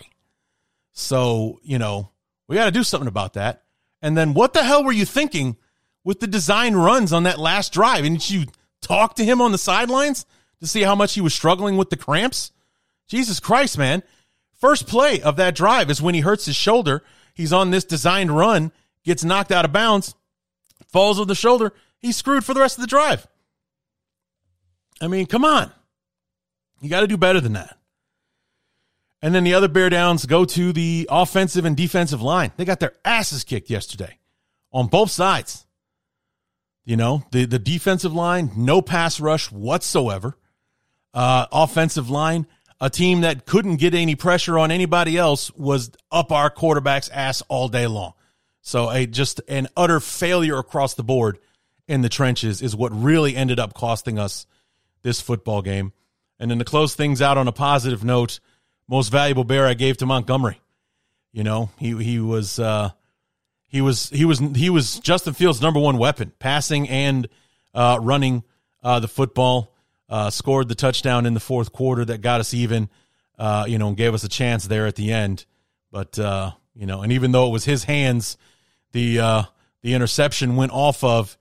So, you know, we got to do something about that. And then what the hell were you thinking with the design runs on that last drive? And you talk to him on the sidelines to see how much he was struggling with the cramps? Jesus Christ, man. First play of that drive is when he hurts his shoulder. He's on this designed run, gets knocked out of bounds, falls on the shoulder. He's screwed for the rest of the drive. I mean, come on. You got to do better than that. And then the other bear downs go to the offensive and defensive line. They got their asses kicked yesterday on both sides. You know, the, the defensive line, no pass rush whatsoever. Uh, offensive line, a team that couldn't get any pressure on anybody else was up our quarterback's ass all day long. So a just an utter failure across the board in the trenches is what really ended up costing us this football game. And then to close things out on a positive note, most valuable bear I gave to Montgomery. You know, he he was uh, he was he was he was Justin Fields' number one weapon, passing and uh, running uh, the football uh, scored the touchdown in the fourth quarter that got us even, uh, you know, and gave us a chance there at the end. But uh, you know, and even though it was his hands, the the interception went off of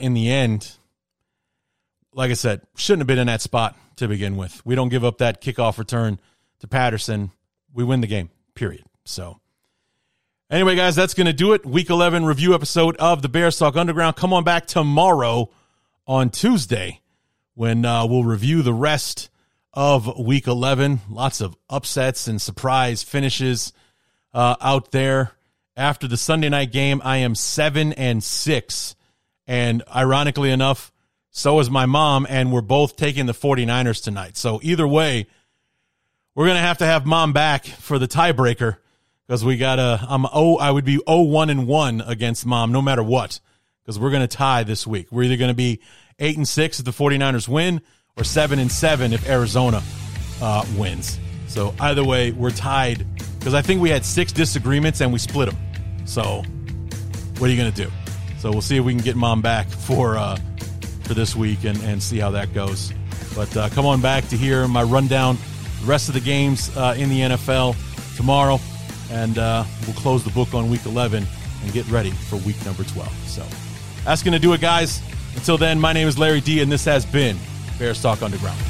in the end. Like I said, shouldn't have been in that spot to begin with. We don't give up that kickoff return to Patterson. We win the game. Period. So. Anyway, guys, that's going to do it. Week 11 review episode of the Bears Talk Underground. Come on back tomorrow on Tuesday when uh, we'll review the rest of week 11. Lots of upsets and surprise finishes uh, out there. After the Sunday night game, I am seven and six. And ironically enough, so is my mom, and we're both taking the 49ers tonight. So either way, we're gonna have to have mom back for the tiebreaker because we got a. I'm oh I would be oh one and one against mom no matter what because we're gonna tie this week. We're either gonna be eight and six if the 49ers win or seven and seven if Arizona uh, wins. So either way, we're tied because I think we had six disagreements and we split them. So what are you gonna do? So we'll see if we can get mom back for uh, for this week and, and see how that goes. But uh, come on back to hear my rundown, the rest of the games uh, in the NFL tomorrow, and uh, we'll close the book on Week 11 and get ready for Week number 12. So that's going to do it, guys. Until then, my name is Larry D, and this has been Bears Talk Underground.